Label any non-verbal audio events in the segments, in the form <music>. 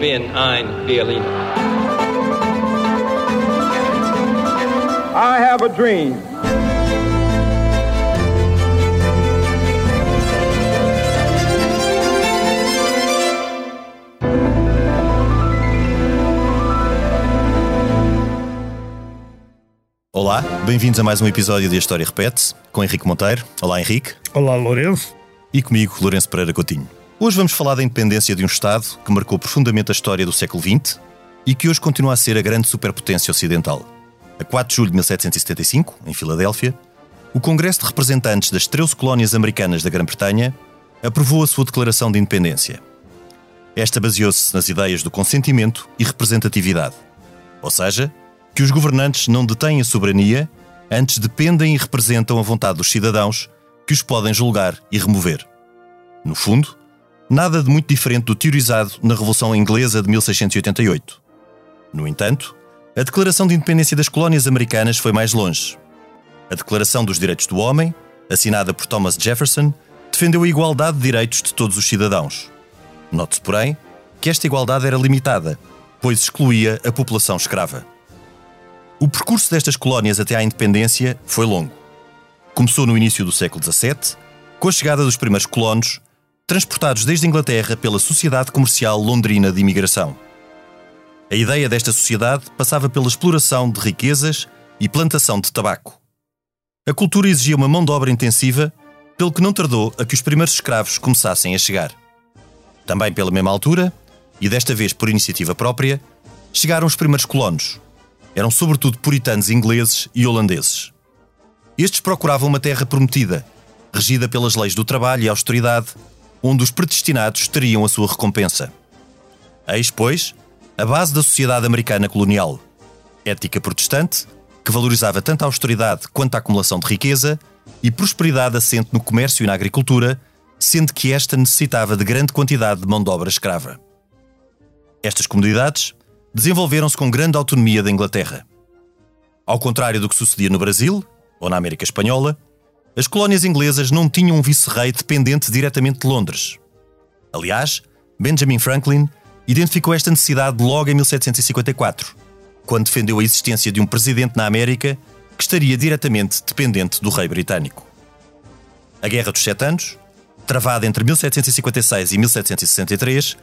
bin ein Berliner. I have a dream. Olá, bem-vindos a mais um episódio de A História Repete-se, com Henrique Monteiro. Olá, Henrique. Olá, Lourenço. E comigo, Lourenço Pereira Coutinho. Hoje vamos falar da independência de um Estado que marcou profundamente a história do século XX e que hoje continua a ser a grande superpotência ocidental. A 4 de julho de 1775, em Filadélfia, o Congresso de Representantes das 13 colónias americanas da Grã-Bretanha aprovou a sua declaração de independência. Esta baseou-se nas ideias do consentimento e representatividade, ou seja, que os governantes não detêm a soberania, antes dependem e representam a vontade dos cidadãos que os podem julgar e remover. No fundo, nada de muito diferente do teorizado na Revolução Inglesa de 1688. No entanto, a Declaração de Independência das Colónias Americanas foi mais longe. A Declaração dos Direitos do Homem, assinada por Thomas Jefferson, defendeu a igualdade de direitos de todos os cidadãos. Note-se, porém, que esta igualdade era limitada, pois excluía a população escrava. O percurso destas colónias até à independência foi longo. Começou no início do século XVII, com a chegada dos primeiros colonos, transportados desde Inglaterra pela Sociedade Comercial Londrina de Imigração. A ideia desta sociedade passava pela exploração de riquezas e plantação de tabaco. A cultura exigia uma mão de obra intensiva, pelo que não tardou a que os primeiros escravos começassem a chegar. Também pela mesma altura, e desta vez por iniciativa própria, chegaram os primeiros colonos, eram sobretudo puritanos ingleses e holandeses. Estes procuravam uma terra prometida, regida pelas leis do trabalho e austeridade, onde os predestinados teriam a sua recompensa. Eis, pois, a base da sociedade americana colonial. Ética protestante, que valorizava tanto a austeridade quanto a acumulação de riqueza, e prosperidade assente no comércio e na agricultura, sendo que esta necessitava de grande quantidade de mão de obra escrava. Estas comunidades desenvolveram-se com grande autonomia da Inglaterra. Ao contrário do que sucedia no Brasil, ou na América Espanhola, as colónias inglesas não tinham um vice-rei dependente diretamente de Londres. Aliás, Benjamin Franklin identificou esta necessidade logo em 1754, quando defendeu a existência de um presidente na América que estaria diretamente dependente do rei britânico. A Guerra dos Sete Anos, travada entre 1756 e 1763,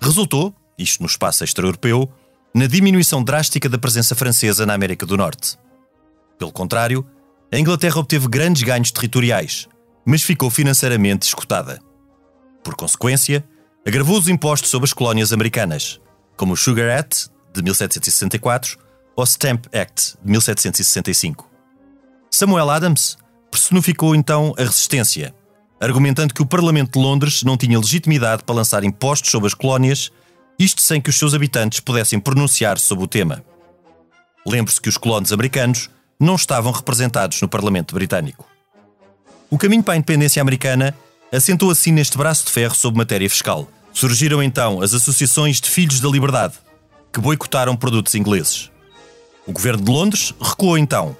resultou, isto no espaço extra-europeu, na diminuição drástica da presença francesa na América do Norte. Pelo contrário, a Inglaterra obteve grandes ganhos territoriais, mas ficou financeiramente escutada. Por consequência, agravou os impostos sobre as colónias americanas, como o Sugar Act de 1764 ou Stamp Act de 1765. Samuel Adams personificou então a resistência, argumentando que o Parlamento de Londres não tinha legitimidade para lançar impostos sobre as colónias isto sem que os seus habitantes pudessem pronunciar sobre o tema. Lembre-se que os colonos americanos não estavam representados no Parlamento Britânico. O caminho para a independência americana assentou assim neste braço de ferro sobre matéria fiscal. Surgiram então as associações de Filhos da Liberdade, que boicotaram produtos ingleses. O governo de Londres recuou então.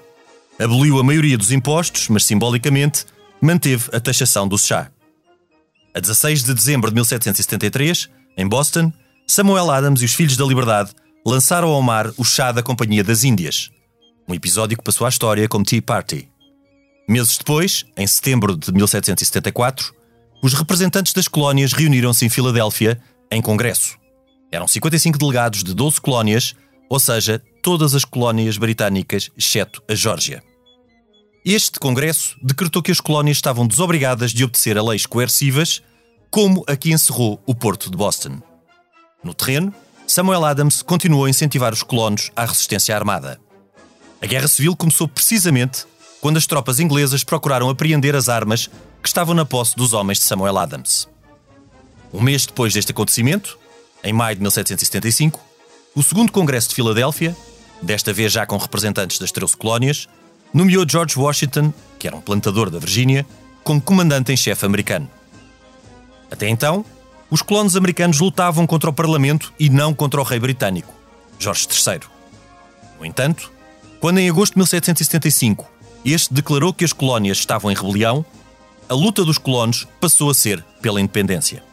Aboliu a maioria dos impostos, mas simbolicamente manteve a taxação do chá. A 16 de dezembro de 1773, em Boston, Samuel Adams e os Filhos da Liberdade lançaram ao mar o chá da Companhia das Índias, um episódio que passou à história como Tea Party. Meses depois, em setembro de 1774, os representantes das colónias reuniram-se em Filadélfia em congresso. Eram 55 delegados de 12 colónias, ou seja, todas as colónias britânicas, exceto a Geórgia. Este congresso decretou que as colónias estavam desobrigadas de obedecer a leis coercivas, como a que encerrou o porto de Boston. No terreno, Samuel Adams continuou a incentivar os colonos à resistência armada. A Guerra Civil começou precisamente quando as tropas inglesas procuraram apreender as armas que estavam na posse dos homens de Samuel Adams. Um mês depois deste acontecimento, em maio de 1775, o segundo Congresso de Filadélfia, desta vez já com representantes das 13 colónias, nomeou George Washington, que era um plantador da Virgínia, como comandante em chefe americano. Até então, os colonos americanos lutavam contra o Parlamento e não contra o rei britânico, Jorge III. No entanto, quando em agosto de 1775 este declarou que as colónias estavam em rebelião, a luta dos colonos passou a ser pela independência.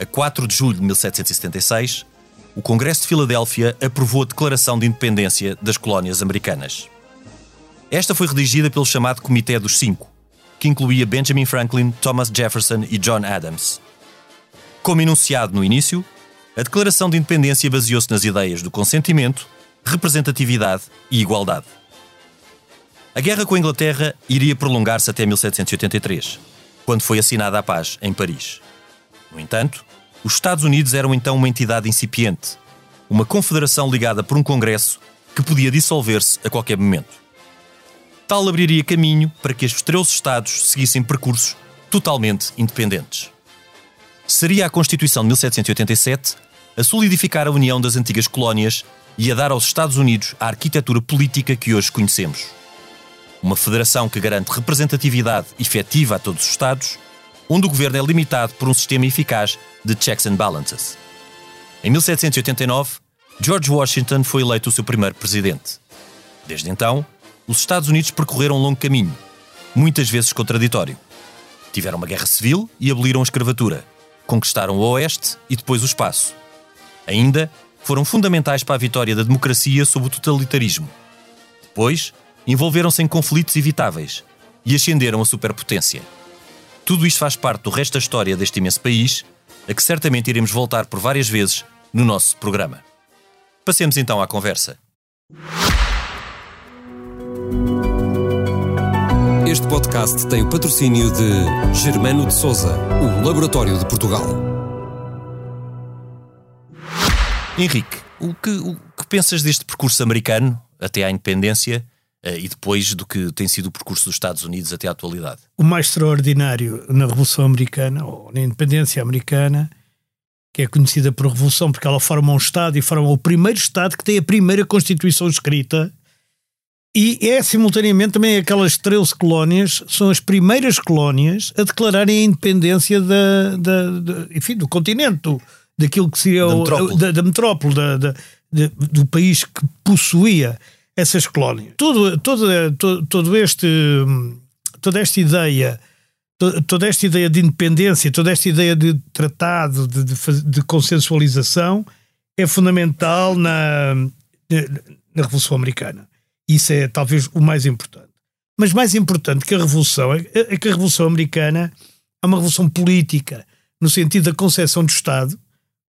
a 4 de julho de 1776, o Congresso de Filadélfia aprovou a Declaração de Independência das Colónias Americanas. Esta foi redigida pelo chamado Comitê dos Cinco, que incluía Benjamin Franklin, Thomas Jefferson e John Adams. Como enunciado no início, a Declaração de Independência baseou-se nas ideias do consentimento, representatividade e igualdade. A guerra com a Inglaterra iria prolongar-se até 1783, quando foi assinada a paz em Paris. No entanto, os Estados Unidos eram então uma entidade incipiente, uma confederação ligada por um Congresso que podia dissolver-se a qualquer momento. Tal abriria caminho para que os 13 Estados seguissem percursos totalmente independentes. Seria a Constituição de 1787 a solidificar a união das antigas colónias e a dar aos Estados Unidos a arquitetura política que hoje conhecemos. Uma federação que garante representatividade efetiva a todos os Estados, onde o governo é limitado por um sistema eficaz de checks and balances. Em 1789, George Washington foi eleito o seu primeiro presidente. Desde então, os Estados Unidos percorreram um longo caminho, muitas vezes contraditório. Tiveram uma guerra civil e aboliram a escravatura. Conquistaram o Oeste e depois o espaço. Ainda foram fundamentais para a vitória da democracia sobre o totalitarismo. Depois, envolveram-se em conflitos evitáveis e ascenderam a superpotência. Tudo isto faz parte do resto da história deste imenso país, a que certamente iremos voltar por várias vezes no nosso programa. Passemos então à conversa. Este podcast tem o patrocínio de Germano de Souza, o Laboratório de Portugal. Henrique, o que, o que pensas deste percurso americano até à independência eh, e depois do que tem sido o percurso dos Estados Unidos até à atualidade. O mais extraordinário na Revolução Americana, ou na independência americana, que é conhecida por Revolução porque ela forma um Estado e forma o primeiro Estado que tem a primeira Constituição escrita e é simultaneamente também aquelas 13 colónias, são as primeiras colónias a declararem a independência da, da, da enfim, do continente, do, daquilo que seria da o, metrópole, da, da metrópole da, do país que possuía essas colónias. Todo, todo, todo, todo este, toda esta ideia, toda esta ideia de independência, toda esta ideia de tratado, de, de, de consensualização, é fundamental na, na Revolução Americana. Isso é talvez o mais importante. Mas mais importante que a Revolução é, é que a Revolução Americana é uma revolução política, no sentido da concepção do Estado,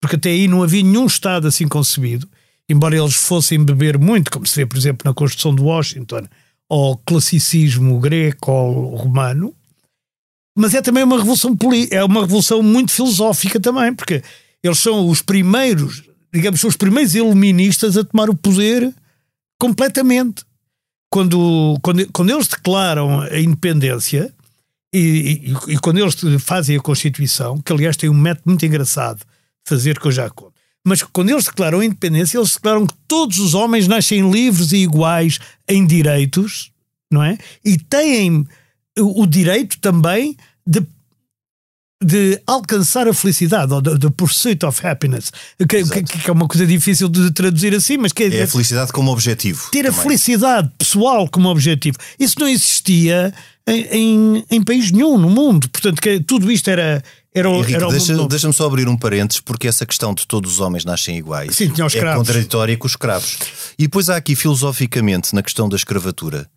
porque até aí não havia nenhum Estado assim concebido embora eles fossem beber muito, como se vê, por exemplo, na Constituição de Washington, ao classicismo greco ou romano, mas é também uma revolução é uma revolução muito filosófica também, porque eles são os primeiros, digamos, são os primeiros iluministas a tomar o poder completamente. Quando, quando, quando eles declaram a independência e, e, e quando eles fazem a Constituição, que aliás tem um método muito engraçado fazer que eu já conto mas quando eles declaram a independência, eles declaram que todos os homens nascem livres e iguais em direitos, não é? E têm o direito também de de alcançar a felicidade, ou the pursuit of happiness, que, que, que, é uma coisa difícil de traduzir assim, mas que é, é a felicidade como objetivo. Ter também. a felicidade pessoal como objetivo. Isso não existia em, em, em país nenhum no mundo. Portanto, que tudo isto era, era, Henrique, era deixa-me deixa só abrir um parênteses, porque essa questão de todos os homens nascem iguais Sim, é contraditória com os escravos. E depois há aqui, filosoficamente, na questão da escravatura,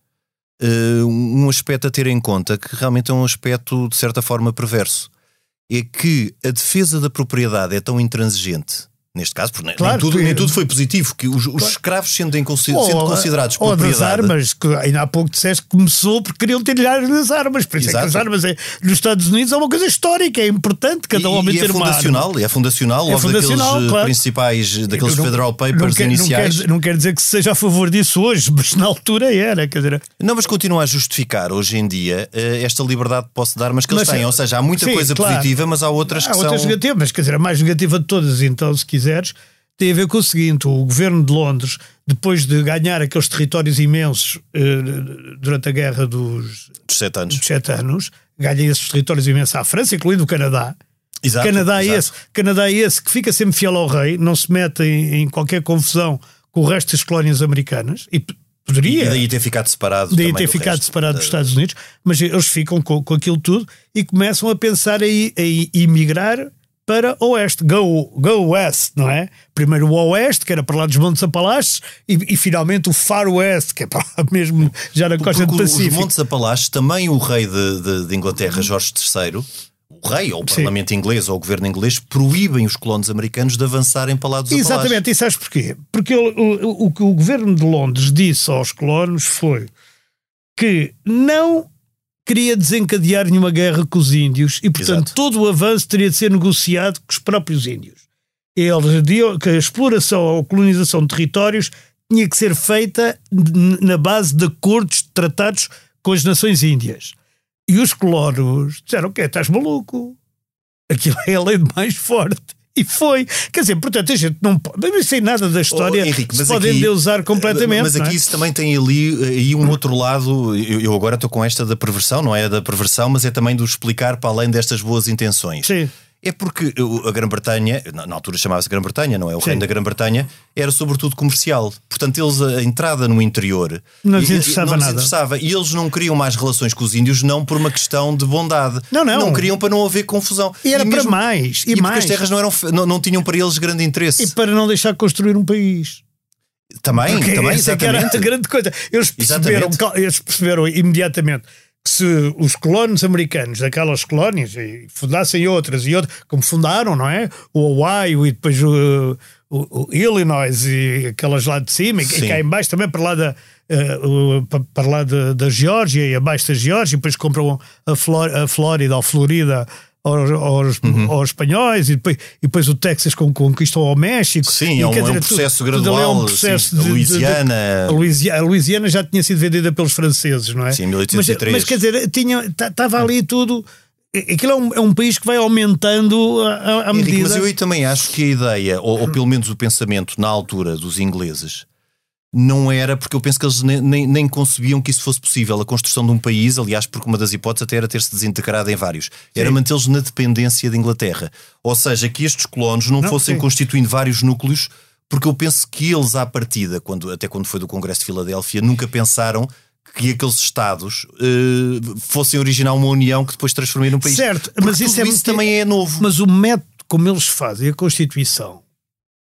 uh, um aspecto a ter em conta que realmente é um aspecto, de certa forma, perverso. É que a defesa da propriedade é tão intransigente Neste caso, porque claro, nem, tudo, nem tudo foi positivo, que os, os escravos sendo, sendo considerados ou propriedade... das armas, que ainda há pouco disseste que começou porque queriam ter-lhe das armas, por isso Exato. é que as armas é, nos Estados Unidos é uma coisa histórica, é importante cada e, homem e é ter fundacional, uma arma. É fundacional, é fundacional, daqueles claro. principais, daqueles não, Federal Papers não quer, iniciais. Não quer, não quer, dizer que seja a favor disso hoje, <laughs> mas na altura era, quer dizer... Não, mas continua a justificar hoje em dia eh, esta liberdade que posso dar, mas que eles mas, têm, ou seja, há muita sim, coisa positiva, mas há outras há que outras são... negativas, quer dizer, a mais negativa de todas, então, se quiseres tem a ver com o seguinte: o governo de Londres, depois de ganhar aqueles territórios imensos eh, durante a guerra dos, dos, sete anos. dos sete anos, ganha esses territórios imensos à França, incluindo o Canadá. Exato, Canadá, exato. É esse, Canadá é esse que fica sempre fiel ao rei, não se mete em, em qualquer confusão com o resto das colónias americanas e poderia. E daí ter ficado separado. Daí ter ficado resto. separado dos Estados Unidos, mas eles ficam com, com aquilo tudo e começam a pensar em, em emigrar para oeste, go, go west, não é? Primeiro o oeste, que era para lá dos Montes Apalaches, e, e finalmente o far west, que é para lá mesmo já na costa do Pacífico. Os Montes Apalaches, também o rei de, de, de Inglaterra, Jorge III, o rei ou o parlamento Sim. inglês ou o governo inglês proíbem os colonos americanos de avançarem para lá dos Exatamente, e sabes porquê? Porque o, o, o que o governo de Londres disse aos colonos foi que não queria desencadear nenhuma guerra com os índios e, portanto, Exato. todo o avanço teria de ser negociado com os próprios índios. Eles diziam que a exploração ou colonização de territórios tinha que ser feita na base de acordos, tratados com as nações índias. E os colonos disseram: o quê? Estás maluco? Aquilo é a lei de mais forte. E foi. Quer dizer, portanto, a gente não pode. Não sei nada da história. Oh, Henrique, se podem aqui, usar completamente. Mas aqui é? isso também tem ali aí um outro lado. Eu, eu agora estou com esta da perversão, não é da perversão, mas é também do explicar para além destas boas intenções. Sim. É porque a Grã-Bretanha, na altura chamava-se Grã-Bretanha, não é? O Sim. reino da Grã-Bretanha era sobretudo comercial. Portanto, eles a entrada no interior não lhes interessava não nada. Interessava. E eles não queriam mais relações com os índios, não por uma questão de bondade. Não, não. Não queriam para não haver confusão. E era e mesmo, para mais. E, e mais. porque as terras não, eram, não, não tinham para eles grande interesse. E para não deixar construir um país. Também, Porque também, exatamente. É que era a grande coisa. Eles perceberam, eles perceberam imediatamente se os colonos americanos daquelas colónias e fundassem outras e outras, como fundaram, não é? O Ohio e depois o, o, o Illinois e aquelas lá de cima, Sim. e cá embaixo também para lá da, uh, para lá da, da Geórgia e abaixo da Geórgia, e depois compram a, Flor, a Flórida ou Florida aos, aos, uhum. aos, espanhóis e depois, e depois o Texas conquistou ao México. Sim, e, é, um, dizer, é um processo tudo, gradual. Tudo é um processo sim, de, a Louisiana. De, de, a Louisiana. A Louisiana já tinha sido vendida pelos franceses, não é? Sim, 1803. Mas, mas quer dizer, estava ali tudo. Aquilo é um, é um, país que vai aumentando à medida. Henrique, mas eu aí também acho que a ideia, ou, ou pelo menos o pensamento na altura dos ingleses, não era porque eu penso que eles nem, nem, nem, concebiam que isso fosse possível. A construção de um país, aliás, porque uma das hipóteses até era ter-se desintegrado em vários, era mantê-los na dependência de Inglaterra. Ou seja, que estes colonos não, não fossem sim. constituindo vários núcleos, porque eu penso que eles, à partida, quando, até quando foi do Congresso de Filadélfia, nunca pensaram que aqueles Estados uh, fossem originar uma união que depois transformaria num país. Certo, porque mas isso, é isso também é novo. Mas o método como eles fazem a Constituição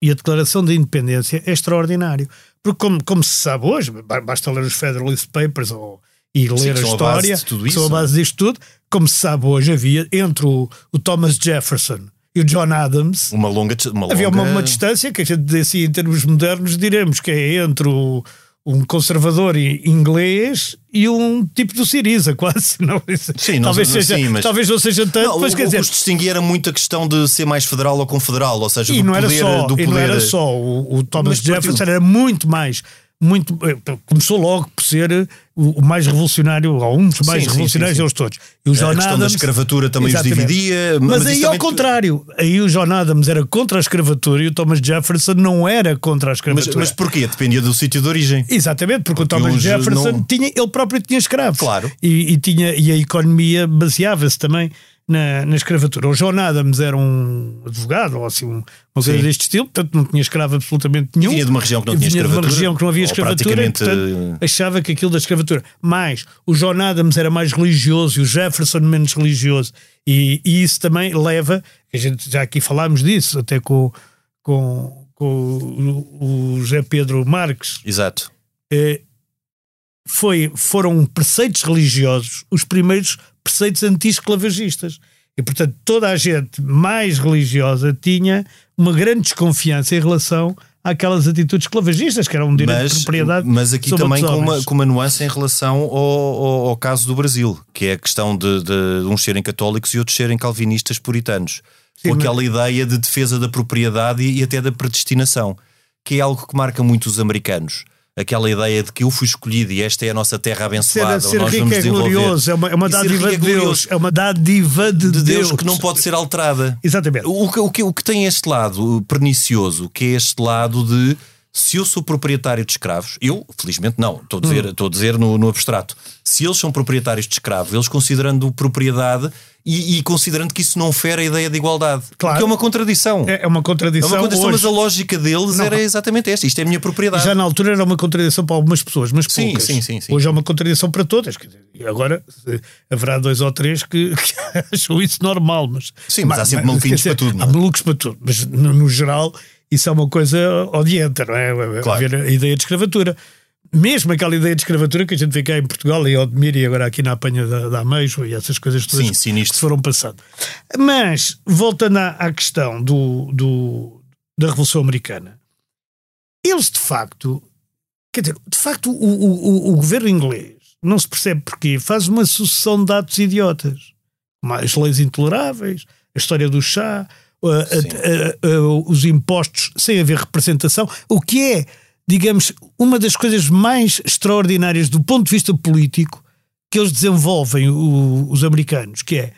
e a Declaração de Independência é extraordinário. Porque, como, como se sabe hoje, basta ler os Federalist Papers ou, e ler Sim, a história, a são a base disto tudo. Como se sabe hoje, havia entre o, o Thomas Jefferson e o John Adams uma longa, uma havia longa... uma, uma, distância que a gente assim, em termos modernos diremos que é entre o, um conservador inglês e um tipo do Siriza, <laughs> quase. Não, sim, não, talvez, seja, sim, mas... talvez não seja tanto. Não, mas, o, quer dizer... o que os distinguia era muito a questão de ser mais federal ou confederal, ou seja, e do, não poder, era só, do poder. E não era só. O, o Thomas mas, Jefferson era muito mais muito eh, começou logo por ser eh, o mais revolucionário, ou um dos mais sim, revolucionários deles todos. E o John a questão Adams, da escravatura também exatamente. os dividia. Mas, mas aí ao contrário, aí o John Adams era contra a escravatura e o Thomas Jefferson não era contra a escravatura. Mas, mas porquê? Dependia do sítio de origem. Exatamente, porque, porque o Thomas Jefferson não... tinha, ele próprio tinha escravos. Claro. E, e tinha, e a economia baseava-se também na, na escravatura. O John Adams era um advogado, ou assim, uma coisa deste estilo, portanto não tinha escravo absolutamente nenhum. Vinha de uma região que não tinha escravatura. de uma região que não havia escravatura, praticamente... portanto, achava que aquilo da escravatura. Mas o John Adams era mais religioso e o Jefferson menos religioso. E, e isso também leva, a gente já aqui falámos disso, até com, com, com o, o José Pedro Marques. Exato. É, foi, foram preceitos religiosos os primeiros preceitos anti-esclavagistas. E, portanto, toda a gente mais religiosa tinha uma grande desconfiança em relação àquelas atitudes esclavagistas, que eram um direito mas, de propriedade. Mas aqui também com uma, com uma nuance em relação ao, ao, ao, caso do Brasil, que é a questão de, de uns serem católicos e outros serem calvinistas puritanos. Sim, com aquela mas... ideia de defesa da propriedade e, e até da predestinação, que é algo que marca muito os americanos aquela ideia de que eu fui escolhido e esta é a nossa terra abençoada. Ser, ser nós rico é glorioso, é uma, é uma dádiva de é Deus. É uma dádiva de, de Deus. Deus. que não pode ser alterada. Exatamente. O, o, que, o que tem este lado pernicioso, que é este lado de se eu sou proprietário de escravos, eu, felizmente não, estou a dizer, hum. estou a dizer no, no abstrato, se eles são proprietários de escravos, eles considerando propriedade, e, e, considerando que isso não fere a ideia de igualdade. Claro. Que é uma contradição. É, é uma contradição. É uma contradição, hoje. mas a lógica deles não. era exatamente esta. Isto é a minha propriedade. Já na altura era uma contradição para algumas pessoas, mas sim, poucas. Sim, sim, sim. Hoje é uma contradição para todas. E agora haverá dois ou três que, <laughs> que acham isso normal. Mas, sim, mas, mas há sempre maluquinhos para tudo. Há malucos para tudo. Mas no, no, geral isso é uma coisa odienta, não é? Claro. Haver a ideia de escravatura mesmo aquela ideia de escravatura que a gente vê cá em Portugal e Odmir e agora aqui na apanha da, da Ameijo e essas coisas todas Sim, sinistro. que foram passando. Mas, voltando à, à questão do, do, da Revolução Americana, eles de facto, quer dizer, de facto o, o, o governo inglês não se percebe porquê, faz uma sucessão de atos idiotas. As leis intoleráveis, a história do chá, a, a, a, os impostos sem haver representação, o que é digamos, uma das coisas mais extraordinárias do ponto de vista político que eles desenvolvem, o, os americanos, que é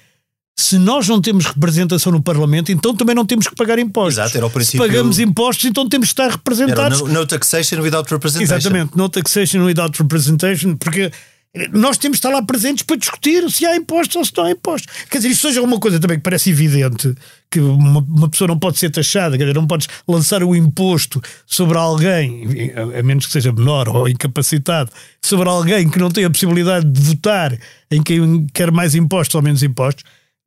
se nós não temos representação no Parlamento, então também não temos que pagar impostos. Exato, era o princípio... Se pagamos impostos, então temos que estar representados. Era no, no taxation without representation. Exatamente, no taxation without representation, porque nós temos de estar lá presentes para discutir se há impostos ou se não há impostos. Quer dizer, isto seja uma coisa também que parece evidente, que uma, uma, pessoa não pode ser taxada, quer dizer, não podes lançar o um imposto sobre alguém, a, a, menos que seja menor ou incapacitado, sobre alguém que não tem a possibilidade de votar em quem quer mais impostos ou menos impostos.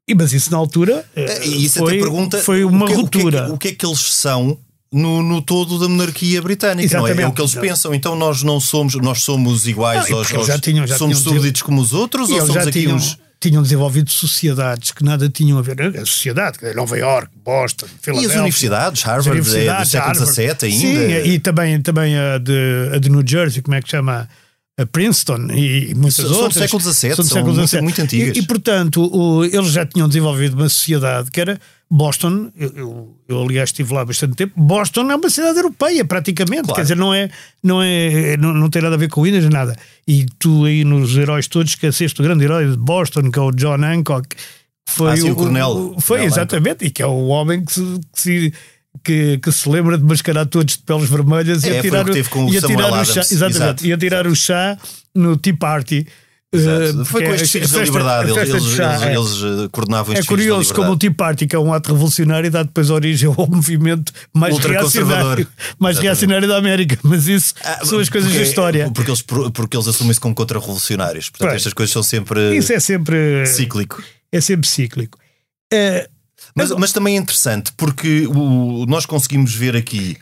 E, mas isso na altura e isso foi, pergunta, foi uma o que, ruptura. O que, o que é que eles são no, no todo da monarquia britânica, não é? é? o que eles pensam. Então nós não somos, nós somos iguais não, aos, aos já tinham, já somos tinham súditos como os outros ou somos já aqui tinham, uns tinham desenvolvido sociedades que nada tinham a ver. A sociedade, Nova York, Boston, Filadélfia. E as universidades, Harvard, universidades, é do século XVII ainda. Sim, e também, também a, de, a de New Jersey, como é que chama? A Princeton e muitas são, outras. São do século XVII, são, século muito, muito antigas. E, e portanto, o, eles já tinham desenvolvido uma sociedade que era Boston, eu, eu, eu, aliás estive lá bastante tempo, Boston é uma cidade europeia praticamente, claro. quer dizer, não é, não é, não, não tem nada a ver com Williams, nada. E tu aí nos heróis todos esqueceste o grande herói de Boston, que é o John Hancock, foi ah, sim, o, o coronel. Foi, coronel exatamente, Hancock. e que é o homem que se, que se que, que, se lembra de mascarar todos de peles vermelhas é, e atirar, o, o, e atirar o chá, exatamente, Exato. e atirar o chá no Tea Party. Uh, foi com estes filhos da liberdade, eles, eles, chá, eles, eles coordenavam É estes curioso como o Tea Party, que é um ato revolucionário, dá depois origem ao <laughs> movimento mais reacionário, mais reacionário da América. <laughs> Mas isso ah, são as coisas porque, da história. Porque eles, porque eles assumem-se como contra-revolucionários. Portanto, estas coisas são sempre. Isso é sempre. cíclico. É sempre cíclico. É, mas, mas também é interessante porque o, nós conseguimos ver aqui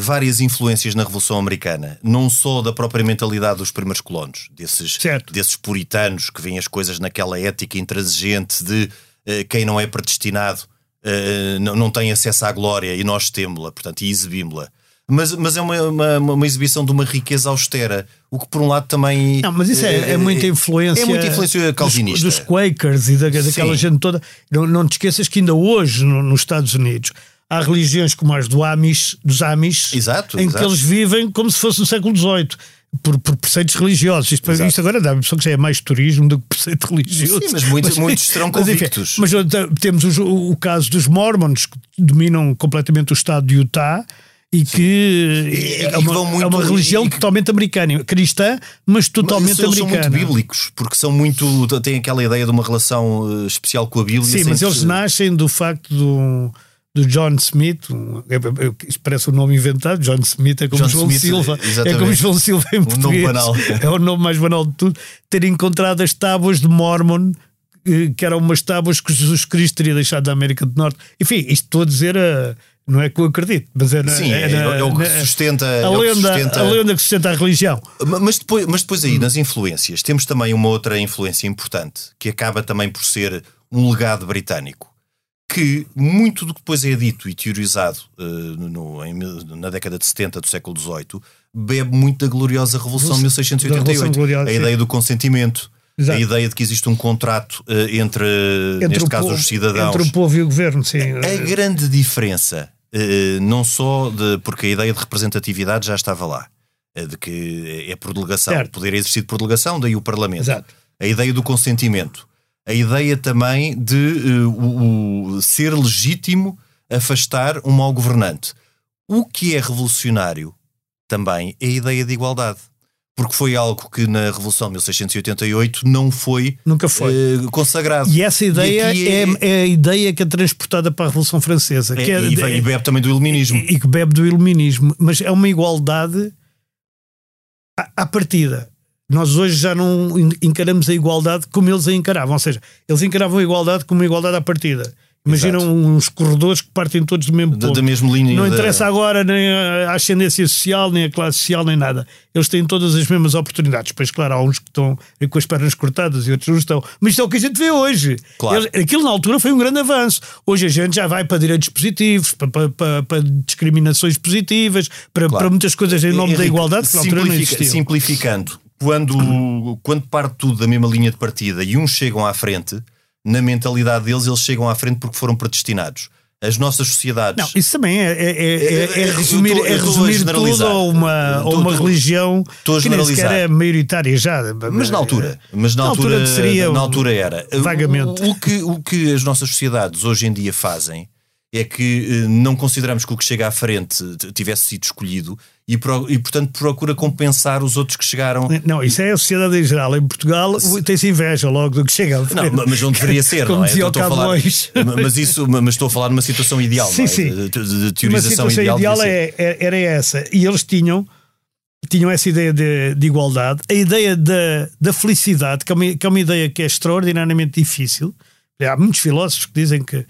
várias influências na Revolução Americana, não só da própria mentalidade dos primeiros colonos, desses, certo. desses puritanos que veem as coisas naquela ética intransigente de uh, quem não é predestinado uh, não, não tem acesso à glória e nós temos-la, portanto, e exibimos-la. Mas, mas é uma, uma, uma, exibição de uma riqueza austera, o que por um lado também. Não, mas isso é, é, é muita influência. É muita influência calvinista. Dos, dos Quakers e da, daquela Sim. gente toda. Não, não te esqueças que ainda hoje, no, nos Estados Unidos, há religiões como as do Amish, dos Amish, exato, em exato. que eles vivem como se fosse no século XVIII. Por, por preceitos religiosos. Isto, isto agora dá a impressão que já é mais turismo do que preceito religioso. Sim, mas muitos, mas, muitos serão convictos. Mas, enfim, mas temos o, o, caso dos Mormons, que dominam completamente o estado de Utah e que e, é, uma, muito, é uma religião totalmente americana, cristã, mas totalmente mas eles americana. são muito bíblicos, porque são muito. têm aquela ideia de uma relação eh, especial com a Bíblia. Sim, mas eles nascem do facto do, do John Smith, um, é, é, isto parece um nome inventado, John Smith é como John João Smith, Silva, exatamente. é como João Silva em português. É o nome mais banal de tudo, ter encontrado as tábuas de Mormon eh, que eram umas tábuas que Jesus Cristo teria deixado da América do Norte. Enfim, isto estou a dizer a, não é que eu acredito, mas é, na, Sim, é, na, é, o que sustenta a, é lenda, que sustenta... a lenda que sustenta a religião. Mas depois, mas depois aí, nas influências, temos também uma outra influência importante, que acaba também por ser um legado britânico, que muito do que depois é dito e teorizado uh, no, em, na década de 70 do século XVIII bebe muito da gloriosa Revolução de 1688. Gloriosa, a ideia do consentimento. Exato. A ideia de que existe um contrato uh, entre, entre, neste caso, povo, os cidadãos. Entre o povo e o governo, sim. A grande diferença Uh, não só de, porque a ideia de representatividade já estava lá, de que é por delegação, certo. poder exercido por delegação, daí o Parlamento. Exato. A ideia do consentimento, a ideia também de uh, o, o ser legítimo afastar um mau governante. O que é revolucionário também é a ideia de igualdade. porque foi algo que na Revolução de 1688 não foi, Nunca foi. eh, consagrado. E essa ideia aqui é... é a ideia que é transportada para a Revolução Francesa. é- que é- e, e bebe também do iluminismo. e, e que bebe do iluminismo, mas é uma igualdade à, à partida. Nós hoje já não en- encaramos a igualdade como eles a encaravam, ou seja, eles encaravam a igualdade como uma igualdade à partida. Imaginam Exato. uns corredores que partem todos do mesmo da, ponto. da mesma linha. Não da- interessa agora nem a ascendência social, nem a classe social, nem nada. Eles têm todas as mesmas oportunidades. Pois, claro, há uns que estão com as pernas cortadas e outros não estão. Mas isto é o que a gente vê hoje. Claro. Eles- aquilo na altura foi um grande avanço. Hoje a gente já vai para direitos positivos, para, para- para- para discriminações positivas, para, Claro. para muitas coisas em nome da Henrique, igualdade que na altura não existiam. Simplificando, quando, quando parte tudo da mesma linha de partida e uns chegam à frente, na mentalidade deles, eles chegam à frente porque foram predestinados. As nossas sociedades. Não, isso também é, é, é, é- é resumir, eu é a resumir tudo a uma, a Estou- uma estou- religião a que nem sequer é maioritária já. Mas na altura, mas na, Na altura, altura seria na altura era. vagamente. O, o que, o que as nossas sociedades hoje em dia fazem é que eh, não consideramos que o que chega à frente tivesse sido escolhido e, pro- e, portanto procura compensar os outros que chegaram. Não, isso é a sociedade em geral. Em Portugal tem-se inveja logo do que chega Não, mas não deveria ser, Como não é? dizia o Estou a falar- mas isso, mas estou a falar numa situação ideal, Sim, é? sim. De, de- de Uma teorização situação ideal. ideal, é, é- era essa. E eles tinham, tinham essa ideia de, de igualdade, a ideia da, da felicidade, que é, uma, que é uma ideia que é extraordinariamente difícil. Há muitos filósofos que dizem que,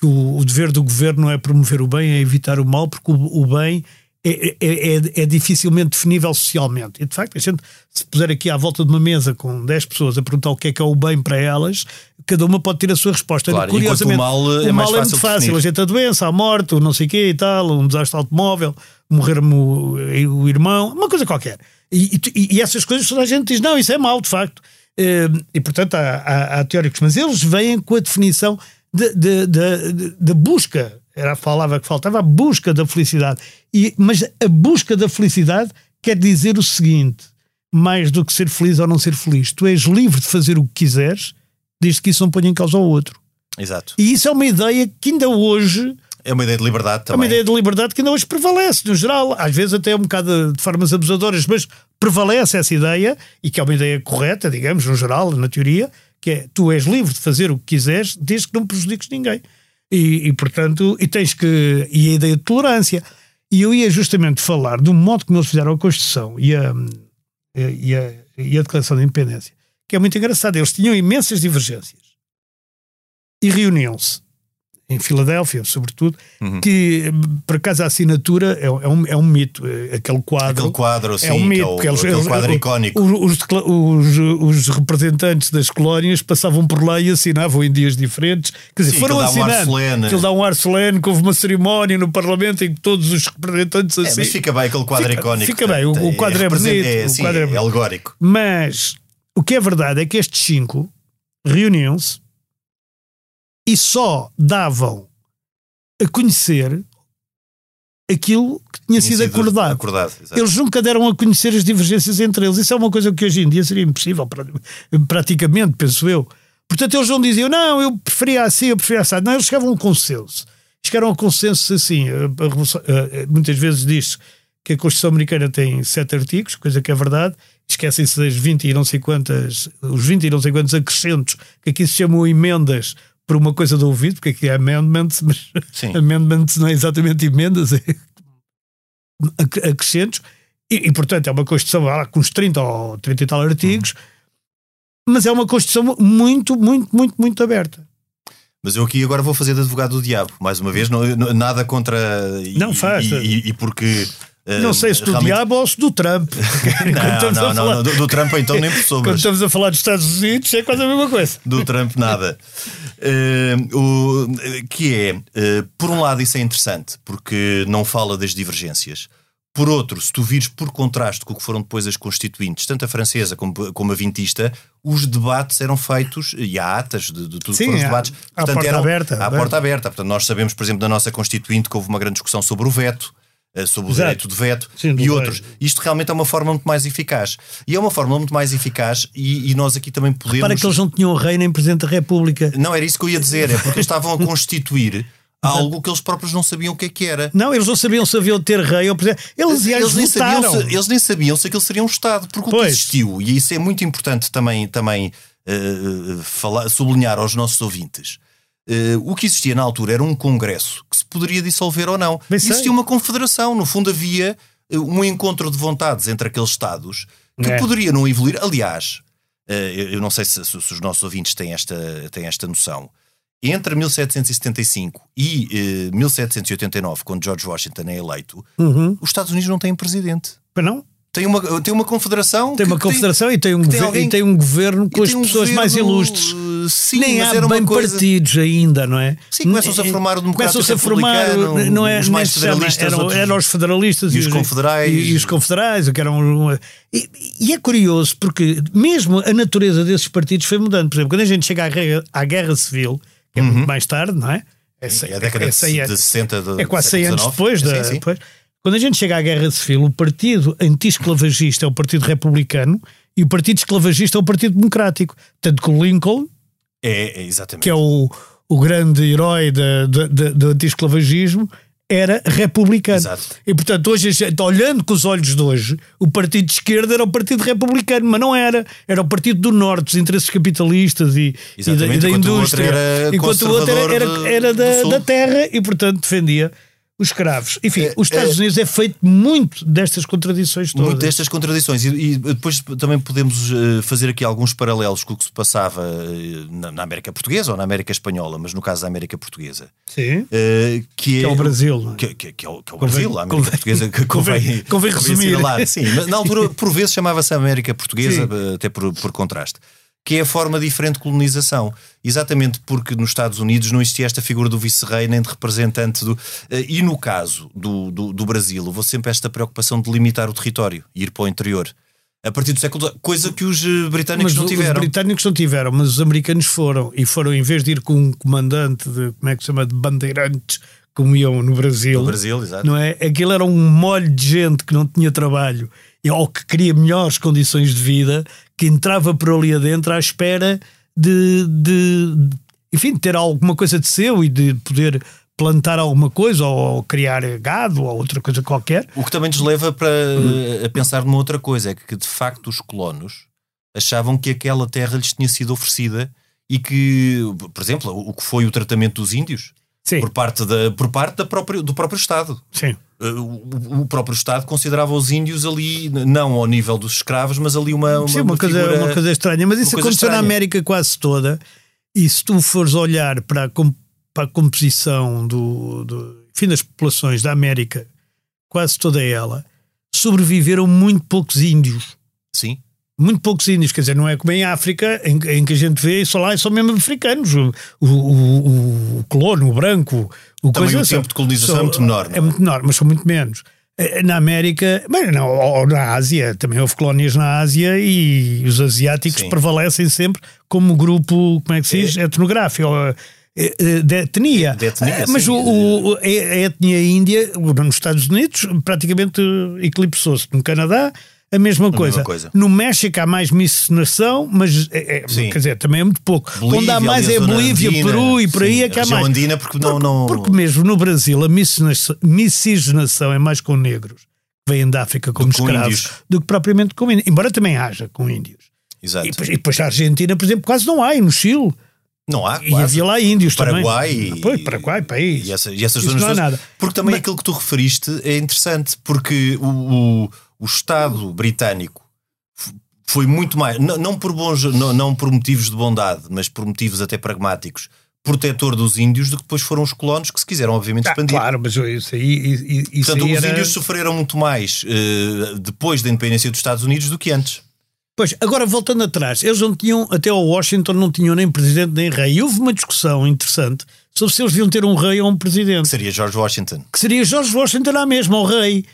que o, o dever do governo não é promover o bem, é evitar o mal, porque o, o bem é, é, é- é dificilmente definível socialmente. E de facto, a gente, se puser aqui à volta de uma mesa com 10 pessoas a perguntar o que é que é o bem para elas, cada uma pode ter a sua resposta. Claro, Curiosamente, o mal é o mais mal é fácil muito fácil. definir. A gente a doença, a morte, o não sei o quê e tal, um desastre automóvel, morrer-me o, o irmão, uma coisa qualquer. E, e- e essas coisas toda a gente diz, não, isso é mau, de facto. Eh, E portanto há, há- há teóricos, mas eles vêm com a definição da de, de, de- de busca. Era a palavra que faltava, a busca da felicidade. E, mas a busca da felicidade quer dizer o seguinte: mais do que ser feliz ou não ser feliz, tu és livre de fazer o que quiseres, desde que isso não ponha em causa o outro. Exato. E isso é uma ideia que ainda hoje É uma ideia de liberdade é uma também. ideia de liberdade que ainda hoje prevalece, no geral, às vezes até um bocado de formas abusadoras, mas prevalece essa ideia, e que é uma ideia correta, digamos, no geral, na teoria, que é tu és livre de fazer o que quiseres, desde que não prejudiques ninguém. E, e, portanto, e tens que. E a ideia de tolerância. E eu ia justamente falar do modo como eles fizeram a Constituição e a, e a, e a Declaração de Independência, que é muito engraçado. Eles tinham imensas divergências e reuniam-se em Filadélfia, sobretudo, Uhum. que por acaso a assinatura é, é um, é um mito. é Aquele quadro. Aquele quadro, sim, é um mito, é o- eles, aquele eles- quadro icónico. Os, os os- representantes das colónias passavam por lá e assinavam em dias diferentes. Quer dizer, Sim, foram um assinando. solene. Aquilo dá um ar solene, que houve uma cerimónia no Parlamento em que todos os representantes É, assim. mas fica bem aquele quadro Fica- icónico. fica bem, o- o quadro é bonito, É, o quadro é é alegórico. Mas o que é verdade é que estes cinco reuniam-se e só davam a conhecer aquilo que tinha, sido, acordado. acordado exato. Eles nunca deram a conhecer as divergências entre eles. Isso é uma coisa que hoje em dia seria impossível, pra- praticamente, penso eu. Portanto, eles não diziam, não, eu preferia assim, eu preferia assim. Não, eles chegavam a um consenso. Chegaram a um consenso assim. muitas vezes diz que a Constituição Americana tem sete artigos, coisa que é verdade. Esquecem-se das 20 e não sei quantas, os 20 e não sei quantos acrescentos, que aqui se chamam emendas por uma coisa do ouvido, porque aqui é amendments, mas Sim. <laughs> amendments não é exatamente emendas, é ac- acrescentos, e, e, portanto é uma Constituição lá, com uns 30 ou 30 e tal artigos, mas é uma Constituição muito, muito, muito, muito aberta. Mas eu aqui agora vou fazer de advogado do diabo, mais uma vez, não, nada contra. e- Não faz. E, e- e porque. Não sei se do realmente- diabo ou se do Trump. <laughs> <laughs> Quando Não, não, falar- não, do, do Trump então nem por Quando sombras. estamos a falar dos Estados Unidos é quase a mesma coisa. do Trump nada. Eh, o, que é, eh, por um lado, isso é interessante, porque não fala das divergências. Por outro, se tu vires por contraste com o que foram depois as constituintes, tanto a francesa como, como a vintista, os debates eram feitos, e há atas de, de tudo que Sim, foram os debates. à porta eram, aberta, À aberta. porta aberta. Portanto, nós sabemos, por exemplo, da nossa constituinte que houve uma grande discussão sobre o veto, sobre o Exato. direito de veto Sim, e bem. outros. Isto realmente é uma forma muito mais eficaz. E é uma forma muito mais eficaz, e, e nós aqui também podemos. Para que eles não tinham rei nem Presidente da República. Não, era isso que eu ia dizer, é porque estavam a constituir <laughs> algo que eles próprios não sabiam o que é que era. Não, eles não sabiam se haviam de ter rei ou presidente. Eles, eles, nem sabiam se, eles nem sabiam se aquilo seria um Estado, porque pois. o que existiu, e isso é muito importante também, também uh, falar, sublinhar aos nossos ouvintes. Uh, o que existia na altura era um congresso que se poderia dissolver ou não. Bem existia sei. uma confederação, no fundo havia um encontro de vontades entre aqueles Estados que é. poderia não evoluir. Aliás, uh, eu não sei se, se, os nossos ouvintes têm esta, têm esta noção entre 1775 e uh, 1789, quando George Washington é eleito, uhum. os Estados Unidos não têm presidente. Mas não? Tem uma, tem uma confederação. Tem uma confederação tem, e, tem um tem alguém, e tem um governo com as um pessoas governo, mais ilustres. Sim, Nem há bem coisa... partidos ainda, não é? Sim, começam-se a formar o democrático começam-se a formar, não é, os mais federalistas. Eram, outros, eram os federalistas e, e os, confederais. E, e, os confederais, que eram... E, e, é curioso, porque mesmo a natureza desses partidos foi mudando. Por exemplo, quando a gente chega à guerra, à guerra civil, que é uhum. muito mais tarde, não é? É, é a década é, de, é, de 60 do, É quase 100 anos depois. Da, sim, sim. depois. Quando a gente chega à Guerra Civil, o partido anti-esclavagista é o Partido Republicano e o Partido Esclavagista é o Partido Democrático. Tanto que o Lincoln, é, é exatamente. que é o, o grande herói da, da, da, do anti-esclavagismo, era republicano. Exato. E portanto, hoje, olhando com os olhos de hoje, o partido de esquerda era o partido republicano, mas não era. Era o partido do norte, dos interesses capitalistas e, e da, e da indústria. enquanto o outro era, era, era da, da terra e, portanto, defendia os escravos. Enfim, é, os Estados é, Unidos é feito muito destas contradições todas. Muito destas contradições. E, e, depois também podemos uh, fazer aqui alguns paralelos com o que se passava uh, na, na, América Portuguesa ou na América Espanhola, mas no caso da América Portuguesa. Sim. Uh, que, é, que, é, o Brasil. É? Que, que, que, é o, que é o convém, Brasil, a América convém, Portuguesa. Que <laughs> convém, convém, convém resumir. Sim, mas na altura, <laughs> por vezes, chamava-se América Portuguesa, Sim. até por, por contraste que é a forma diferente de colonização. Exatamente porque nos Estados Unidos não existia esta figura do vice-rei nem de representante do. Eh, e no caso do, do, do Brasil, houve sempre esta preocupação de limitar o território e ir para o interior. A partir do século coisa que os eh, britânicos mas não tiveram. Os britânicos não tiveram, mas os americanos foram. E foram, em vez de ir com um comandante de, como é que se chama, de bandeirantes, como iam no Brasil. No Brasil, exato. Não é? Aquilo era um molho de gente que não tinha trabalho ou que queria melhores condições de vida, que entrava por ali adentro à espera de, de, enfim, de ter alguma coisa de seu e de poder plantar alguma coisa ou criar gado ou outra coisa qualquer. O que também nos leva para a pensar numa outra coisa, é que de facto os colonos achavam que aquela terra lhes tinha sido oferecida e que, por exemplo, o que foi o tratamento dos índios Sim. por parte, da, por parte da própria, do próprio Estado. Sim. Eh, o, o, próprio Estado considerava os índios ali, não ao nível dos escravos, mas ali uma. uma Sim, uma, uma coisa, figura, uma coisa estranha. Mas isso aconteceu estranha. na América quase toda. E se tu fores olhar para a, para a composição do, do, enfim, das populações da América, quase toda ela, sobreviveram muito poucos índios. Sim muito poucos índios, quer dizer, não é como em África, em, em que a gente vê, só lá são mesmo africanos, o, o, o, o colono, o branco, o Também coisa, o tempo de colonização são, é muito menor. É? é muito menor, mas são muito menos. Eh, na América, bem, não, ou na Ásia, também houve colónias na Ásia e os asiáticos Sim. prevalecem sempre como grupo, como é que se diz, é. etnográfico, eh, eh, de etnia. De etnia mas o, o, a etnia índia, nos Estados Unidos, praticamente eclipsou-se. No Canadá, a mesma, coisa. mesma coisa. No México há mais miscigenação, mas é, é quer dizer, também é muito pouco. Bolívia, Onde há mais é Bolívia, andina, Peru e por aí é que há mais. Andina porque, não, porque, não... porque mesmo no Brasil a miscigenação é mais com negros que vêm da África como do escravos do que propriamente com índios. Embora também haja com índios. Exato. E, e depois a Argentina, por exemplo, quase não há, e no Chile. Não há, E havia lá índios Paraguai também. E, Pois, Paraguai, país. E, essa, e essas zonas. Não há nada. Porque também Mas... aquilo que tu referiste é interessante, porque o, o, o Estado britânico foi muito mais, não, não por bons, não, não, por motivos de bondade, mas por motivos até pragmáticos, protetor dos índios do que depois foram os colonos que se quiseram, obviamente, ah, expandir. claro, mas isso aí. Isso Portanto, aí os era... índios sofreram muito mais uh, depois da independência dos Estados Unidos do que antes. Pois, agora voltando atrás, eles não tinham, até ao Washington, não tinham nem presidente nem rei. E houve uma discussão interessante sobre se eles deviam ter um rei ou um presidente. Que seria George Washington. Que seria George Washington lá mesmo, o rei.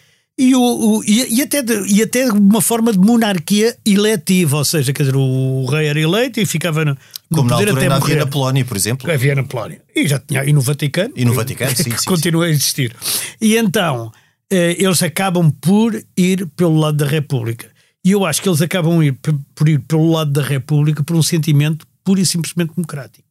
E, o, o e, e, até de, e até uma forma de monarquia eletiva, ou seja, quer dizer, o, rei era eleito e ficava no, no Como poder na altura até havia na Polónia, por exemplo. Havia na Polónia. E já tinha, e no Vaticano. E no Vaticano, <laughs> sim, que sim, continua sim. a existir. E então, eh, eles acabam por ir pelo lado da República. E eu acho que eles acabam ir, por ir pelo lado da República por um sentimento pura e simplesmente democrático.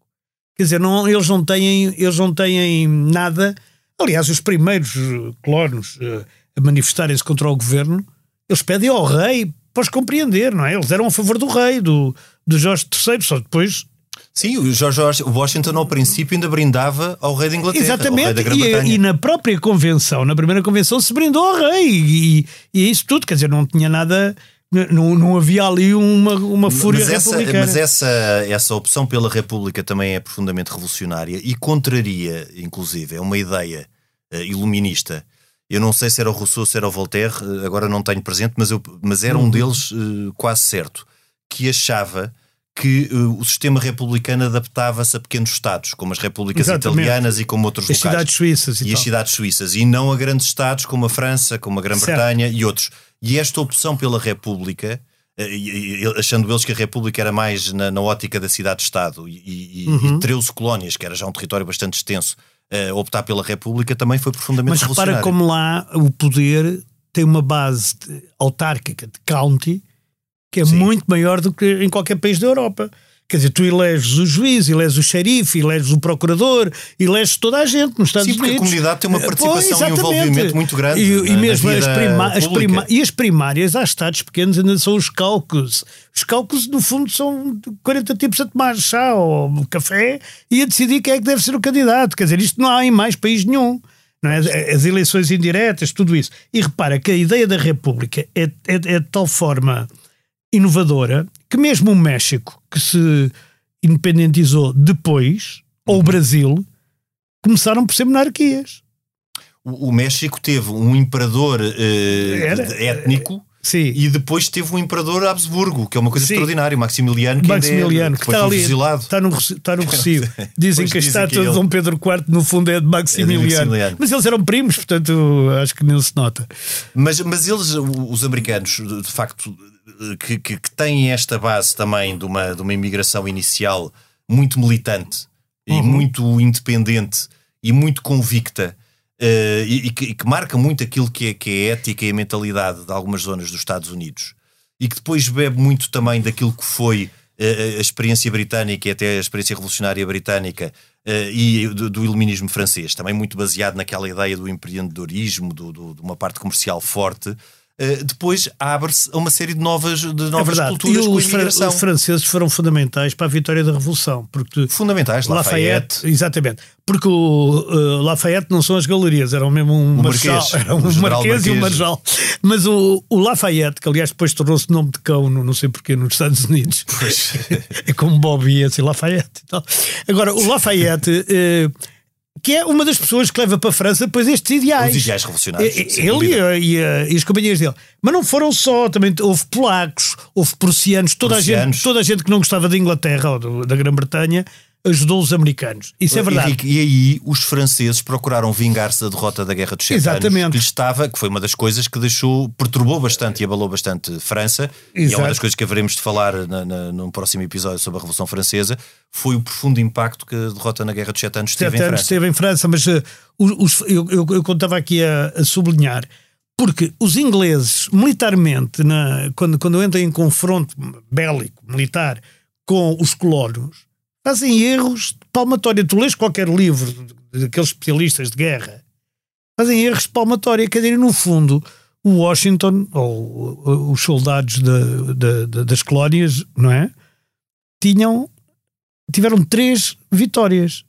Quer dizer, não, eles, não têm, eles não têm nada. Aliás, os primeiros colonos uh, a manifestarem-se contra o governo, eles pedem ao rei para os compreender, não é? Eles eram a favor do rei, do, do Jorge III, só depois Sim, o George Washington ao princípio ainda brindava ao rei da Inglaterra. Exatamente, e, e, na própria convenção, na primeira convenção, se brindou ao rei e, e, é isso tudo, quer dizer, não tinha nada. Não, não havia ali uma, uma fúria mas essa, republicana. Mas essa, essa opção pela República também é profundamente revolucionária e contraria, inclusive, é uma ideia uh, iluminista. Eu não sei se era o Rousseau, se era o Voltaire, uh, agora não tenho presente, mas, eu, mas era um uhum. deles uh, quase certo, que achava que uh, o sistema republicano adaptava-se a pequenos estados, como as repúblicas Exatamente. italianas e como outros as locais. cidades suíças e, e as cidades suíças, e não a grandes estados como a França, como a Grã-Bretanha e outros. E esta opção pela república, achando eles que a república era mais na, na ótica da cidade-estado e, e, uhum. e 13 colónias, que era já um território bastante extenso, uh, optar pela república também foi profundamente Mas repara como lá o poder tem uma base autárquica de county que é Sim. muito maior do que em qualquer país da Europa. Quer dizer, tu eleges o juiz, eleges o xerife, eleges o procurador, eleges toda a gente nos Estados Sim, Unidos. Sim, porque a comunidade tem uma participação Pô, e um envolvimento muito grande. E, na, e mesmo as, prima, as prima, e as primárias, há estados pequenos, ainda são os cálculos. Os cálculos, no fundo, são 40 tipos a tomar chá ou café e a decidir quem é que deve ser o candidato. Quer dizer, isto não há em mais país nenhum. Não é? As eleições indiretas, tudo isso. E repara que a ideia da República é, é, é de tal forma inovadora que mesmo o México, que se independentizou depois, ou o uhum. Brasil, começaram por ser monarquias. O, o México teve um imperador uh, étnico Sim. E depois teve um imperador Habsburgo, que é uma coisa Sim. extraordinária, Maximiliano, que, Maximiliano, é, que, está ali, está no, está no <laughs> recibo. Dizem que a estátua de Dom Pedro IV, no fundo, é de Maximiliano. É de Maximiliano. Mas eles eram primos, portanto, acho que não se nota. Mas, mas eles, os americanos, de facto, que, que, que têm esta base também de uma, de uma imigração inicial muito militante uhum. e muito independente e muito convicta. Uh, e, e, que, e, que, marca muito aquilo que é, que é a ética e a mentalidade de algumas zonas dos Estados Unidos. E que depois bebe muito também daquilo que foi uh, a experiência britânica e até a experiência revolucionária britânica uh, e do, do, iluminismo francês, também muito baseado naquela ideia do empreendedorismo, do, do, de uma parte comercial forte eh, depois abre-se a uma série de novas, de novas é culturas e com os, imigração. os franceses foram fundamentais para a vitória da Revolução. Porque fundamentais, Lafayette. Lafayette exatamente. Porque o uh, Lafayette não são as galerias, eram mesmo um o marquês, era um marquês, marquês, e um marjal. Mas o, o Lafayette, que aliás depois tornou-se nome de cão, não sei porquê, nos Estados Unidos. <laughs> é como Bobby, assim, Lafayette e tal. Agora, o Lafayette. Uh, que é uma das pessoas que leva para a França depois estes ideais. Os ideais revolucionários. Ele e, e, e, as companhias dele. Mas não foram só, também houve polacos, houve prussianos, toda, prussianos. A, gente, toda a gente que não gostava da Inglaterra ou da Grã-Bretanha ajudou os americanos. Isso é verdade. Henrique, e aí os franceses procuraram vingar-se da derrota da Guerra dos Sete Exatamente. Anos, que estava, que foi uma das coisas que deixou, perturbou bastante e abalou bastante França, Exato. e é uma das coisas que haveremos de falar na, na, num próximo episódio sobre a Revolução Francesa, foi o profundo impacto que a derrota na Guerra dos Sete Anos teve em França. Esteve em França, mas uh, os, eu, eu, eu estava aqui a, a, sublinhar, porque os ingleses, militarmente, na, quando, quando entram em confronto bélico, militar, com os colonos, fazem erros de palmatória. Tu lês qualquer livro daqueles especialistas de guerra, fazem erros de palmatória. Quer dizer, no fundo, o Washington, ou os soldados de, de, de, das colónias, não é? Tinham, tiveram três vitórias.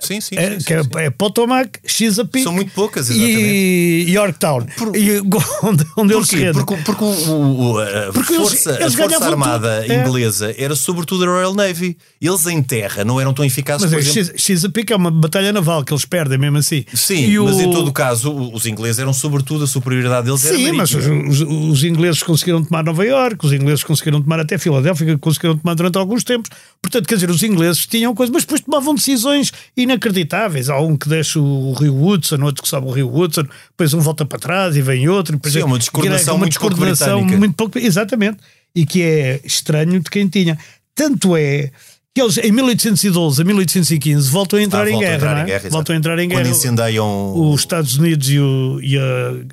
Sim, sim. É, sim, é, sim, é Potomac, Chesapeake. São muito poucas, exatamente. E Yorktown. Por, e <laughs> onde, onde eles Porque, porque o, o, a porque força, eles, eles a força armada. É. inglesa é. era sobretudo a Royal Navy. Eles em terra não eram tão eficazes. Mas é, exemplo... Chesapeake é uma batalha naval que eles perdem mesmo assim. Sim, e mas o... em todo o caso os ingleses eram sobretudo a superioridade deles Sim, mas os, os, os, ingleses conseguiram tomar Nova York, os ingleses conseguiram tomar até Filadélfia, conseguiram tomar durante alguns tempos. Portanto, quer dizer, os ingleses tinham coisas, mas depois tomavam decisões inacreditáveis. Há um que deixa o Rio Hudson, outro que sobe o Rio Hudson, depois um volta para trás e vem outro. Sim, é uma descoordenação, uma muito, descoordenação pouco muito pouco Exatamente. E que é estranho de quem tinha. Tanto é que eles em 1812 a 1815 voltam a entrar, ah, em, guerra, entrar é? em guerra, voltam a entrar em guerra. Quando incendeiam os Estados Unidos e, o, e, a,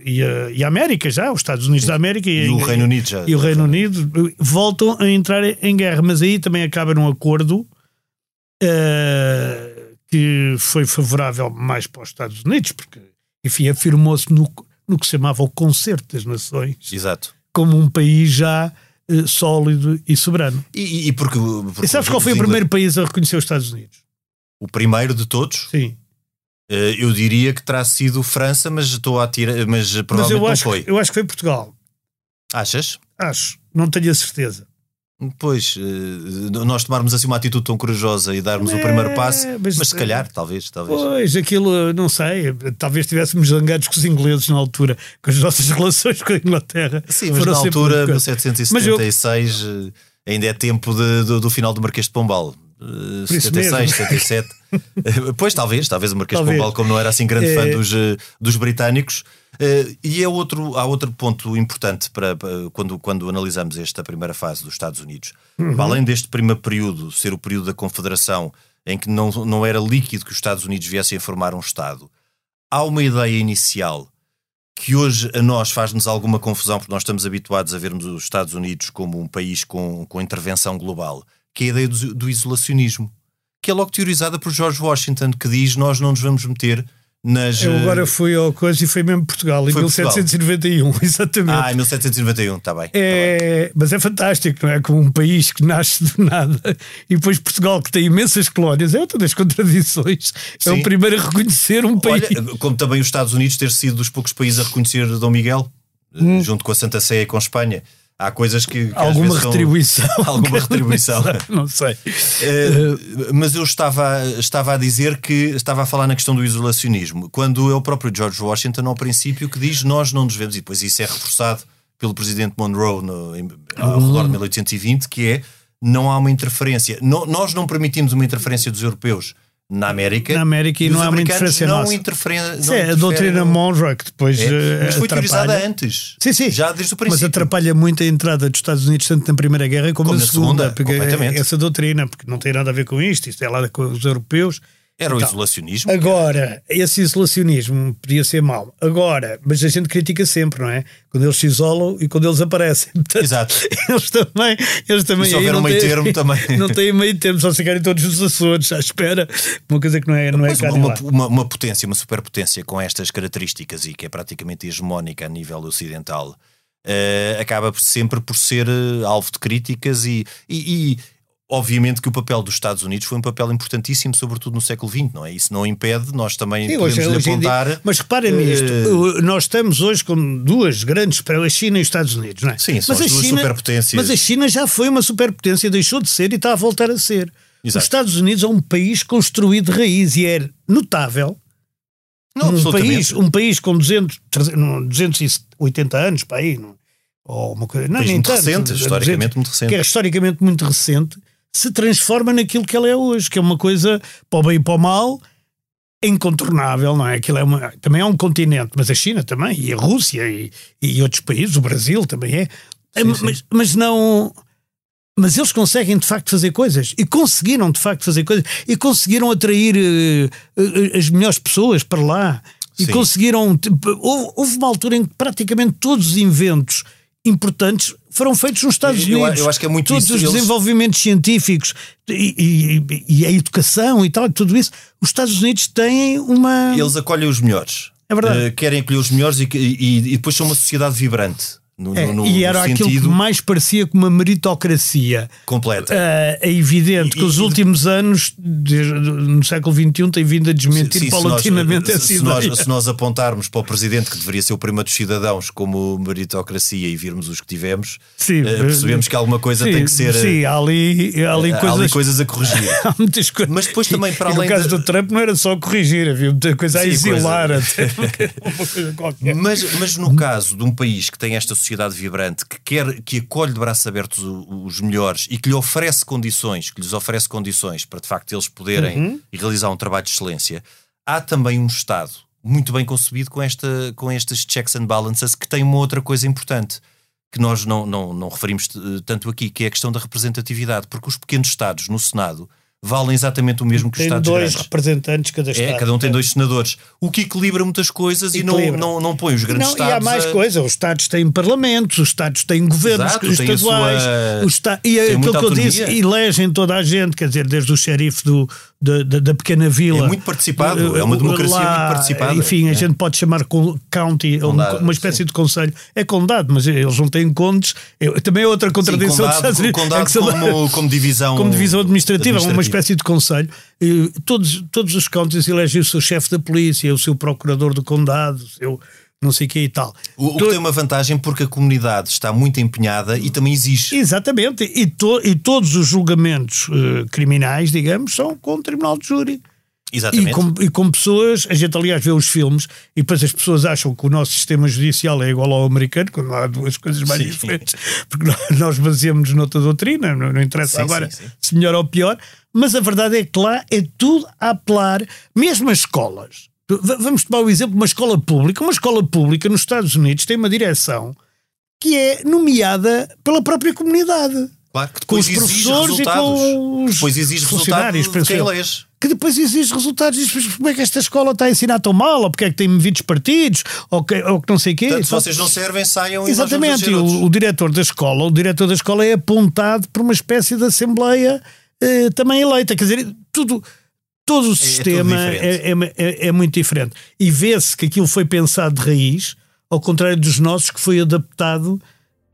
e, a, e, a, América já, os Estados Unidos da América e, e o Reino Unido já. E o Reino Unido voltam a entrar em guerra, mas aí também acaba num acordo uh, que foi favorável mais para os Estados Unidos, porque, enfim, afirmou-se no, no que se chamava o Concerto das Nações. Exato. Como um país já uh, sólido e soberano. E, e porque, porque, E sabes qual foi o primeiro país a reconhecer os Estados Unidos? O primeiro de todos? Sim. Uh, eu diria que terá sido França, mas estou a tirar, mas Mas provavelmente eu não acho, foi. que- eu acho que foi Portugal. Achas? Acho. Não tenho a certeza. Pois, eh, nós tomarmos assim uma atitude tão corajosa e darmos o primeiro passo, É, mas, mas- se calhar, talvez, talvez. Pois, aquilo, não sei, talvez estivéssemos zangados com os ingleses na altura, com as nossas <laughs> relações com a Inglaterra. Sim, mas na altura, uma coisa. 1776, eh, ainda é tempo de- do, do final do Marquês de Pombal. Eh, Por isso 76, mesmo. 77. <laughs> Eh, pois, talvez, talvez o Marquês Talvez. de Pombal, como não era assim grande fã É. dos, eh, dos britânicos. Eh, E é outro, há outro ponto importante para, para quando, quando analisamos esta primeira fase dos Estados Unidos. Uhum. Além deste primeiro período ser o período da Confederação, em que não, não era líquido que os Estados Unidos viessem a formar um Estado, há uma ideia inicial que hoje a nós faz-nos alguma confusão, porque nós estamos habituados a vermos os Estados Unidos como um país com, com intervenção global, que é a ideia do, do isolacionismo, que é logo teorizada por George Washington, que diz nós não nos vamos meter nas... Eu eh, agora fui ao coisa e foi mesmo Portugal, em Foi Portugal. 1791, <laughs> exatamente. Ah, em 1791, está bem. É, mas é fantástico, não é? Como um país que nasce do <laughs> nada e depois Portugal, que tem imensas colónias, é outra das contradições. É Sim. o primeiro a reconhecer um país. Olha, como também os Estados Unidos ter sido dos poucos países a reconhecer Dom Miguel, eh, Hum. junto com a Santa Sé e com a Espanha. Há coisas que. que alguma vezes são- retribuição. <laughs> Alguma retribuição. não sei. Eh, mas eu estava, estava a dizer que estava a falar na questão do isolacionismo, quando é o próprio George Washington, ao princípio, que diz nós não nos vemos, e depois isso é reforçado pelo presidente Monroe no, em, ao Uhum. redor de 1820, que é não há uma interferência. No- nós não permitimos uma interferência dos europeus na América. Na América e não há uma interferência não nossa. interferem- não Isso é a doutrina Monroe que depois É, eh, mas foi teorizada atrapalha. antes. Sim, sim. Já desde o princípio. Mas atrapalha muito a entrada dos Estados Unidos, tanto na Primeira Guerra como, Como na na Segunda. Segunda, porque completamente. essa doutrina, porque não tem nada a ver com isto, isto é lá com os europeus. Era o Então, isolacionismo. Agora, esse isolacionismo podia ser mau. Agora, mas a gente critica sempre, não é? Quando eles se isolam e quando eles aparecem. <laughs> Portanto, Exato. Eles também. Eles também E se houver um meio têm- termo <laughs> também. Não têm meio termo, só ficarem todos os Açores à espera. Uma coisa que não é, não é Mas cá uma, uma, uma- potência, uma superpotência com estas características e que é praticamente hegemónica a nível ocidental, eh, acaba sempre por ser eh, alvo de críticas e, e- e, obviamente que o papel dos Estados Unidos foi um papel importantíssimo, sobretudo no século XX, não é? Isso não impede, nós também Sim, podemos hoje- em dia- apontar. mas reparem eh, nisto, uh, nós estamos hoje com duas grandes, a China e os Estados Unidos, não é? Sim, são mas as a duas China, superpotências. Mas a China já foi uma superpotência, deixou de ser e está a voltar a ser. Exato. Os Estados Unidos é um país construído de raiz e é notável. Não, um, país, um país com 200, 300, não, 280 anos, para aí, não, ou uma coisa, não, nem muito tanto, recente, 200, historicamente muito recente. que é historicamente muito recente, se transforma naquilo que ela é hoje, que é uma coisa para o bem e para o mal, incontornável, não é? Aquilo é uma, também é um continente, mas a China também, e a Rússia e, e outros países, o Brasil também é. É, Sim, sim. Mas, mas não. Mas eles conseguem de facto fazer coisas e conseguiram de facto fazer coisas e conseguiram atrair eh, as melhores pessoas para lá e Sim. conseguiram. tipo, Houve, houve uma altura em que praticamente todos os inventos importantes foram feitos nos Estados Eu- Unidos. eu acho que é muito Todos isso, os eles- desenvolvimentos científicos e, e- e a educação e tal, tudo isso, os Estados Unidos têm uma. Eles acolhem os melhores. É verdade. Eh, querem acolher os melhores e, e- e depois são uma sociedade vibrante. No, É, no- e era aquilo que mais parecia com uma meritocracia. completa. Ah, é evidente que E- os e- últimos anos, desde- no século XXI, têm vindo a desmentir Sim, se paulatinamente nós, essa se, ideia. nós, se nós apontarmos para o presidente, que deveria ser o primeiro dos cidadãos, como meritocracia, e virmos os que tivemos, Sim, eh, percebemos que alguma coisa sim, tem que ser. Sim, há ali, há ali eh, há coisas. ali coisas a corrigir. <laughs> Há muitas coisas. Mas depois também, para E além No caso de- do Trump, não era só corrigir, havia muita coisa a exilar, coisa- até <laughs> uma coisa qualquer. Mas, mas no caso de um país que tem esta sociedade vibrante, que quer, que acolhe de braços abertos o- os melhores e que lhe oferece condições, que lhes oferece condições para de facto eles poderem Uhum. realizar um trabalho de excelência, há também um Estado muito bem concebido com, esta, com estes checks and balances que tem uma outra coisa importante que nós não, não, não referimos eh, tanto aqui, que é a questão da representatividade, porque os pequenos Estados no Senado valem exatamente o mesmo que tem os Estados dois grandes. representantes cada Estado. É, cada um tem dois senadores. O que equilibra muitas coisas e não, Equilibra. não, não põe os grandes Não, Estados. e há mais a- coisa. Os Estados têm parlamentos, os Estados têm governos Exato, a estaduais, sua- os esta- e é têm aquilo que eu disse, elegem toda a gente, quer dizer, desde o xerife do, da, da, da pequena vila. É muito participado, é uma democracia Lá, muito participada. Enfim, a É. gente pode chamar county, ou Condado, uma espécie de conselho. É condado, mas eles não têm condes. É- também é outra Sim, contradição dos condado, Estados Unidos. condado É como, como divisão. <laughs> como divisão administrativa, uma administrativa. Espécie de conselho. E todos, todos os counties elegem o seu chefe da polícia, o seu procurador do condado, o seu não sei o que e tal. O, o que To- tem uma vantagem porque a comunidade está muito empenhada e também exige. Exatamente, e, to- e todos os julgamentos eh, criminais, digamos, são com o tribunal de júri. E Exatamente. com, e com pessoas, a gente aliás vê os filmes e depois as pessoas acham que o nosso sistema judicial é igual ao americano, quando há duas coisas mais Sim. diferentes, porque nós, nós baseamos noutra doutrina, não, não interessa Sim, agora sim, sim. se melhor ou pior, mas a verdade é que lá é tudo a apelar, mesmo as escolas. Vamos tomar o exemplo de uma escola pública. Uma escola pública nos Estados Unidos tem uma direção que é nomeada pela própria comunidade. Claro que Com depois os exige professores e com os depois exige funcionários, resultados elege. que depois exige resultados e diz, "Mas como é que esta escola está a ensinar tão mal, ou porque é que tem movidos partidos, ou que, ou que não sei o quê. Portanto, se vocês não servem, saiam Exatamente, e o, o diretor da escola, o diretor da escola é apontado por uma espécie de assembleia eh, também eleita, quer dizer, tudo, todo o sistema diferente. é, é- é- é muito diferente. E vê-se que aquilo foi pensado de raiz, ao contrário dos nossos, que foi adaptado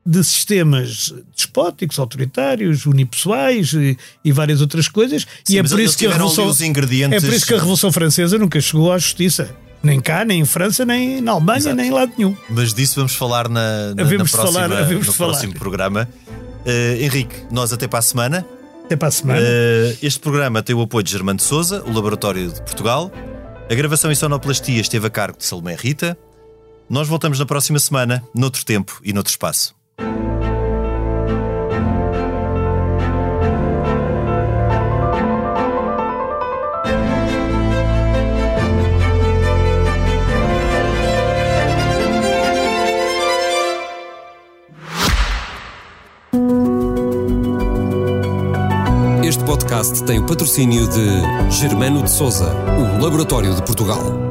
de sistemas despóticos, autoritários, unipessoais e, e várias outras coisas. Sim, e é por isso que a Revolução os ingredientes- é por isso que a Revolução Francesa nunca chegou à justiça. Nem cá, nem em França, nem na Alemanha, Exato. nem em lado nenhum. Mas disso vamos falar na, na, na falar, próxima, havemos no falar. próximo programa. Eh, Henrique, nós até para a semana. Até para a semana. Eh, este programa tem o apoio de Germano de Souza, o Laboratório de Portugal. A gravação e sonoplastia esteve a cargo de Salomé Rita. Nós voltamos na próxima semana, noutro tempo e noutro espaço. Podcast tem o patrocínio de Germano de Souza, o Laboratório de Portugal.